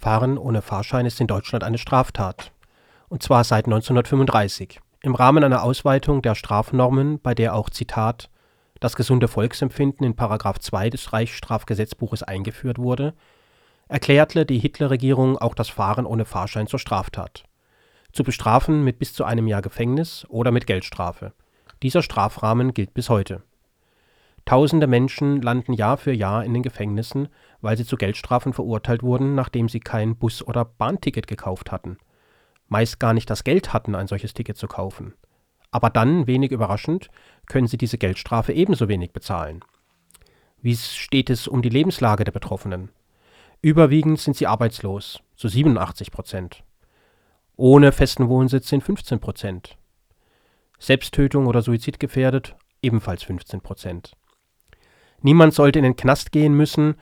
Fahren ohne Fahrschein ist in Deutschland eine Straftat. Und zwar seit 1935. Im Rahmen einer Ausweitung der Strafnormen, bei der auch Zitat das gesunde Volksempfinden in § 2 des Reichsstrafgesetzbuches eingeführt wurde, erklärte die Hitlerregierung auch das Fahren ohne Fahrschein zur Straftat. Zu bestrafen mit bis zu einem Jahr Gefängnis oder mit Geldstrafe. Dieser Strafrahmen gilt bis heute. Tausende Menschen landen Jahr für Jahr in den Gefängnissen, weil sie zu Geldstrafen verurteilt wurden, nachdem sie kein Bus oder Bahnticket gekauft hatten. Meist gar nicht das Geld hatten, ein solches Ticket zu kaufen. Aber dann, wenig überraschend, können sie diese Geldstrafe ebenso wenig bezahlen. Wie steht es um die Lebenslage der Betroffenen? Überwiegend sind sie arbeitslos, zu 87 Prozent. Ohne festen Wohnsitz sind 15 Prozent. Selbsttötung oder Suizid gefährdet, ebenfalls 15 Prozent. Niemand sollte in den Knast gehen müssen,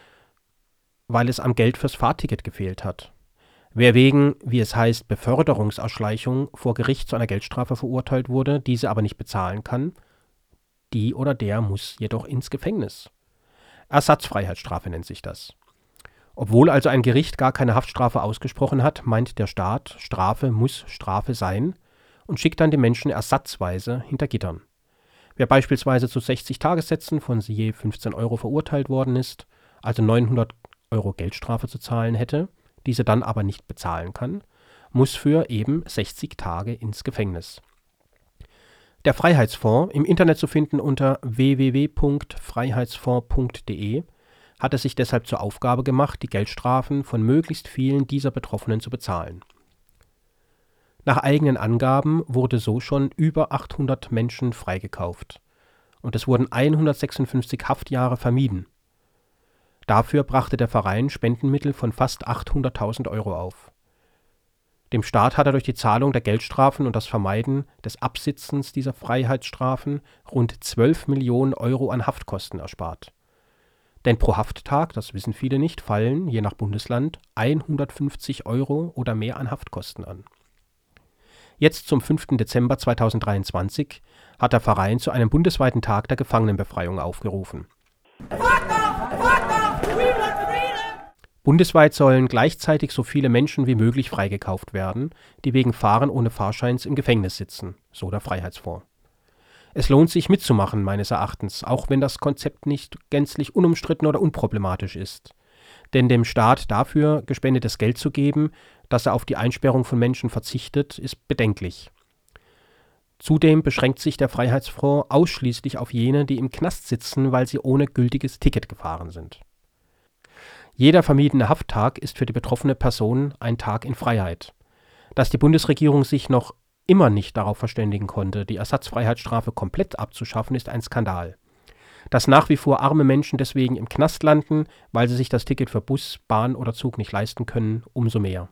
weil es am Geld fürs Fahrticket gefehlt hat. Wer wegen, wie es heißt, Beförderungserschleichung vor Gericht zu einer Geldstrafe verurteilt wurde, diese aber nicht bezahlen kann, die oder der muss jedoch ins Gefängnis. Ersatzfreiheitsstrafe nennt sich das. Obwohl also ein Gericht gar keine Haftstrafe ausgesprochen hat, meint der Staat, Strafe muss Strafe sein und schickt dann die Menschen ersatzweise hinter Gittern. Wer beispielsweise zu 60 Tagessätzen von je 15 Euro verurteilt worden ist, also 900 Euro Geldstrafe zu zahlen hätte, diese dann aber nicht bezahlen kann, muss für eben 60 Tage ins Gefängnis. Der Freiheitsfonds, im Internet zu finden unter www.freiheitsfonds.de, hat es sich deshalb zur Aufgabe gemacht, die Geldstrafen von möglichst vielen dieser Betroffenen zu bezahlen. Nach eigenen Angaben wurde so schon über 800 Menschen freigekauft und es wurden 156 Haftjahre vermieden. Dafür brachte der Verein Spendenmittel von fast 800.000 Euro auf. Dem Staat hat er durch die Zahlung der Geldstrafen und das Vermeiden des Absitzens dieser Freiheitsstrafen rund 12 Millionen Euro an Haftkosten erspart. Denn pro Hafttag, das wissen viele nicht, fallen, je nach Bundesland, 150 Euro oder mehr an Haftkosten an Jetzt zum 5. Dezember 2023 hat der Verein zu einem bundesweiten Tag der Gefangenenbefreiung aufgerufen. Bundesweit sollen gleichzeitig so viele Menschen wie möglich freigekauft werden, die wegen Fahren ohne Fahrscheins im Gefängnis sitzen, so der Freiheitsfonds. Es lohnt sich mitzumachen, meines Erachtens, auch wenn das Konzept nicht gänzlich unumstritten oder unproblematisch ist denn dem Staat dafür gespendetes Geld zu geben, dass er auf die Einsperrung von Menschen verzichtet, ist bedenklich. Zudem beschränkt sich der Freiheitsfonds ausschließlich auf jene, die im Knast sitzen, weil sie ohne gültiges Ticket gefahren sind. Jeder vermiedene Hafttag ist für die betroffene Person ein Tag in Freiheit. Dass die Bundesregierung sich noch immer nicht darauf verständigen konnte, die Ersatzfreiheitsstrafe komplett abzuschaffen, ist ein Skandal dass nach wie vor arme Menschen deswegen im Knast landen, weil sie sich das Ticket für Bus, Bahn oder Zug nicht leisten können, umso mehr